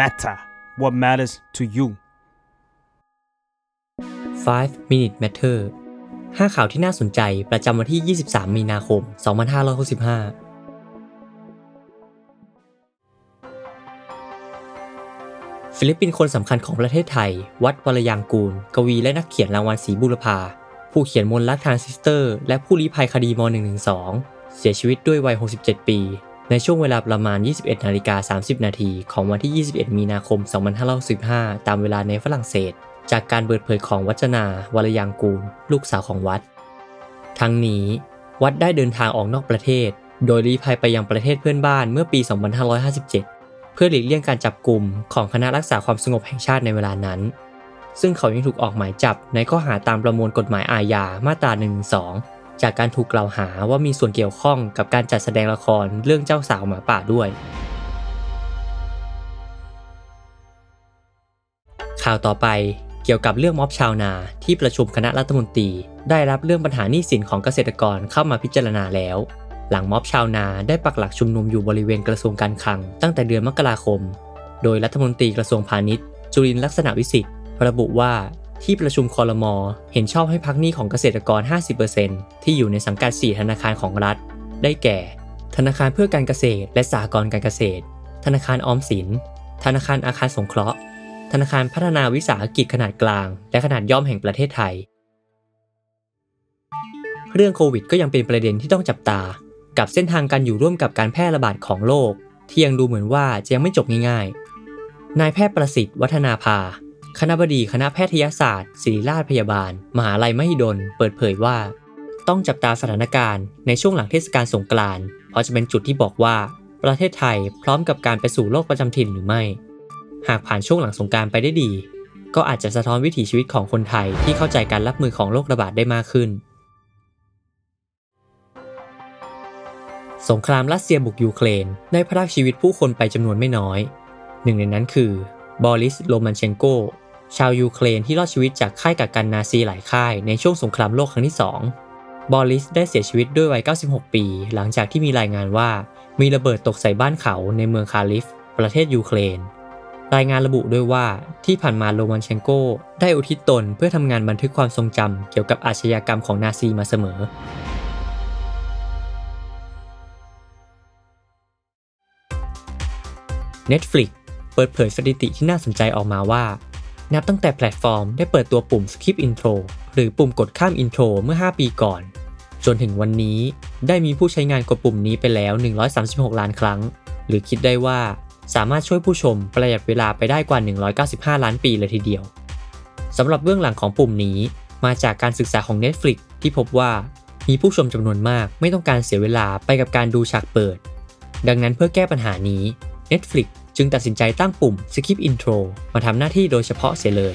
matter what matters to you 5 Minute Matter 5 ข่าวที่น่าสนใจประจำวันที่ 23 มีนาคม 2565ศิลปินคนสำคัญของประเทศไทย วัฒน์ วรรลยางกูร กวีและนักเขียนรางวัลศรีบุรพา ผู้เขียนมนต์รักทรานซิสเตอร์ และผู้ลี้ภัยคดีม .112 เสียชีวิตด้วยวัย 67 ปี ในช่วงเวลาประมาณ 21นาฬิกา30 นาทีของวันที่ 21 มีนาคม 2565 ตามเวลาในฝรั่งเศส จากการเปิดเผยของวัจนาวรยางกูล ลูกสาวของวัด ทั้งนี้ วัดได้เดินทางออกนอกประเทศ โดยลี้ภัยไปยังประเทศเพื่อนบ้านเมื่อปี 2557 เพื่อหลีกเลี่ยงการจับกลุ่มของคณะรักษาความสงบแห่งชาติในเวลานั้น ซึ่งเขายังถูกออกหมายจับในข้อหาตามประมวลกฎหมายอาญามาตรา112 จากการถูกกล่าวหาว่ามีส่วนเกี่ยวข้องกับการจัดแสดงละครเรื่องเจ้าสาวหมาป่าด้วย ข่าวต่อไปเกี่ยวกับเรื่องม็อบชาวนาที่ประชุมคณะรัฐมนตรี ได้รับเรื่องปัญหาหนี้สินของเกษตรกรเข้ามาพิจารณาแล้ว หลังม็อบชาวนาได้ปักหลักชุมนุมอยู่บริเวณกระทรวงการคลัง ตั้งแต่เดือนมกราคม โดยรัฐมนตรีกระทรวงพาณิชย์ จุลินลักษณะวิสิทธิ์ระบุว่า ที่ประชุมคอรมอเห็นชอบให้พักหนี้ของเกษตรกร 50%ที่อยู่ในสังกัด 4 ธนาคารของรัฐ ได้แก่ ธนาคารเพื่อการเกษตร และสหกรณ์การเกษตร ธนาคารออมสิน ธนาคารอาคารสงเคราะห์ ธนาคารพัฒนาวิสาหกิจขนาดกลาง และขนาดย่อมแห่งประเทศไทย เรื่องโควิดก็ยังเป็นประเด็นที่ต้องจับตา กับเส้นทางการอยู่ร่วมกับการแพร่ระบาดของโรคที่ยังดูเหมือนว่าจะยังไม่จบง่ายๆ นายแพทย์ประสิทธิ์วัฒนาภา คณบดีคณะแพทยศาสตร์ ศิริราชพยาบาล มหาลัยมหิดล เปิดเผยว่า ต้องจับตาสถานการณ์ในช่วงหลังเทศกาลสงกรานต์เพราะจะเป็นจุดที่บอกว่า ประเทศไทยพร้อมกับการไปสู่โลกประจำถิ่นหรือไม่ หากผ่านช่วงหลังสงกรารไปได้ดี ก็อาจจะสะท้อนวิถีชีวิตของคนไทยที่เข้าใจการรับมือของโรคระบาดได้มากขึ้น สงครามรัสเซียบุกยูเครนได้พรากชีวิตผู้คนไปจำนวนไม่น้อย หนึ่งในนั้นคือบอริส โรมันเชนโก ชาวยูเครนที่รอดชีวิตจากค่ายกักกันนาซีหลายค่ายในช่วงสงครามโลกครั้งที่ 2 บอริสได้เสียชีวิตด้วยวัย 96 ปี หลังจากที่มีรายงานว่ามีระเบิดตกใส่บ้านเขาในเมืองคาร์คิฟ ประเทศยูเครน รายงานระบุด้วยว่าที่ผ่านมาโรมันเชนโกได้อุทิศตนเพื่อทำงานบันทึกความทรงจำเกี่ยวกับอาชญากรรมของนาซีมาเสมอ Netflix เปิดเผยสถิติที่น่าสนใจออกมาว่า นับตั้งแต่แพลตฟอร์มได้เปิดตัวปุ่ม Skip Intro หรือปุ่มกดข้าม Intro เมื่อ 5 ปีก่อน จนถึงวันนี้ได้มีผู้ใช้งานกดปุ่มนี้ไปแล้ว 136 ล้านครั้ง หรือคิดได้ว่าสามารถช่วยผู้ชมประหยัดเวลาไปได้กว่า 195 ล้านปีเลยทีเดียวสำหรับเบื้องหลังของปุ่มนี้มาจากการศึกษาของ Netflix ที่พบว่ามีผู้ชมจำนวนมากไม่ต้องการเสียเวลาไปกับการดูฉากเปิด ดังนั้นเพื่อแก้ปัญหานี้ Netflix จึงตัดสินใจตั้งปุ่ม Skip Intro มาทำหน้าที่โดยเฉพาะเสียเลย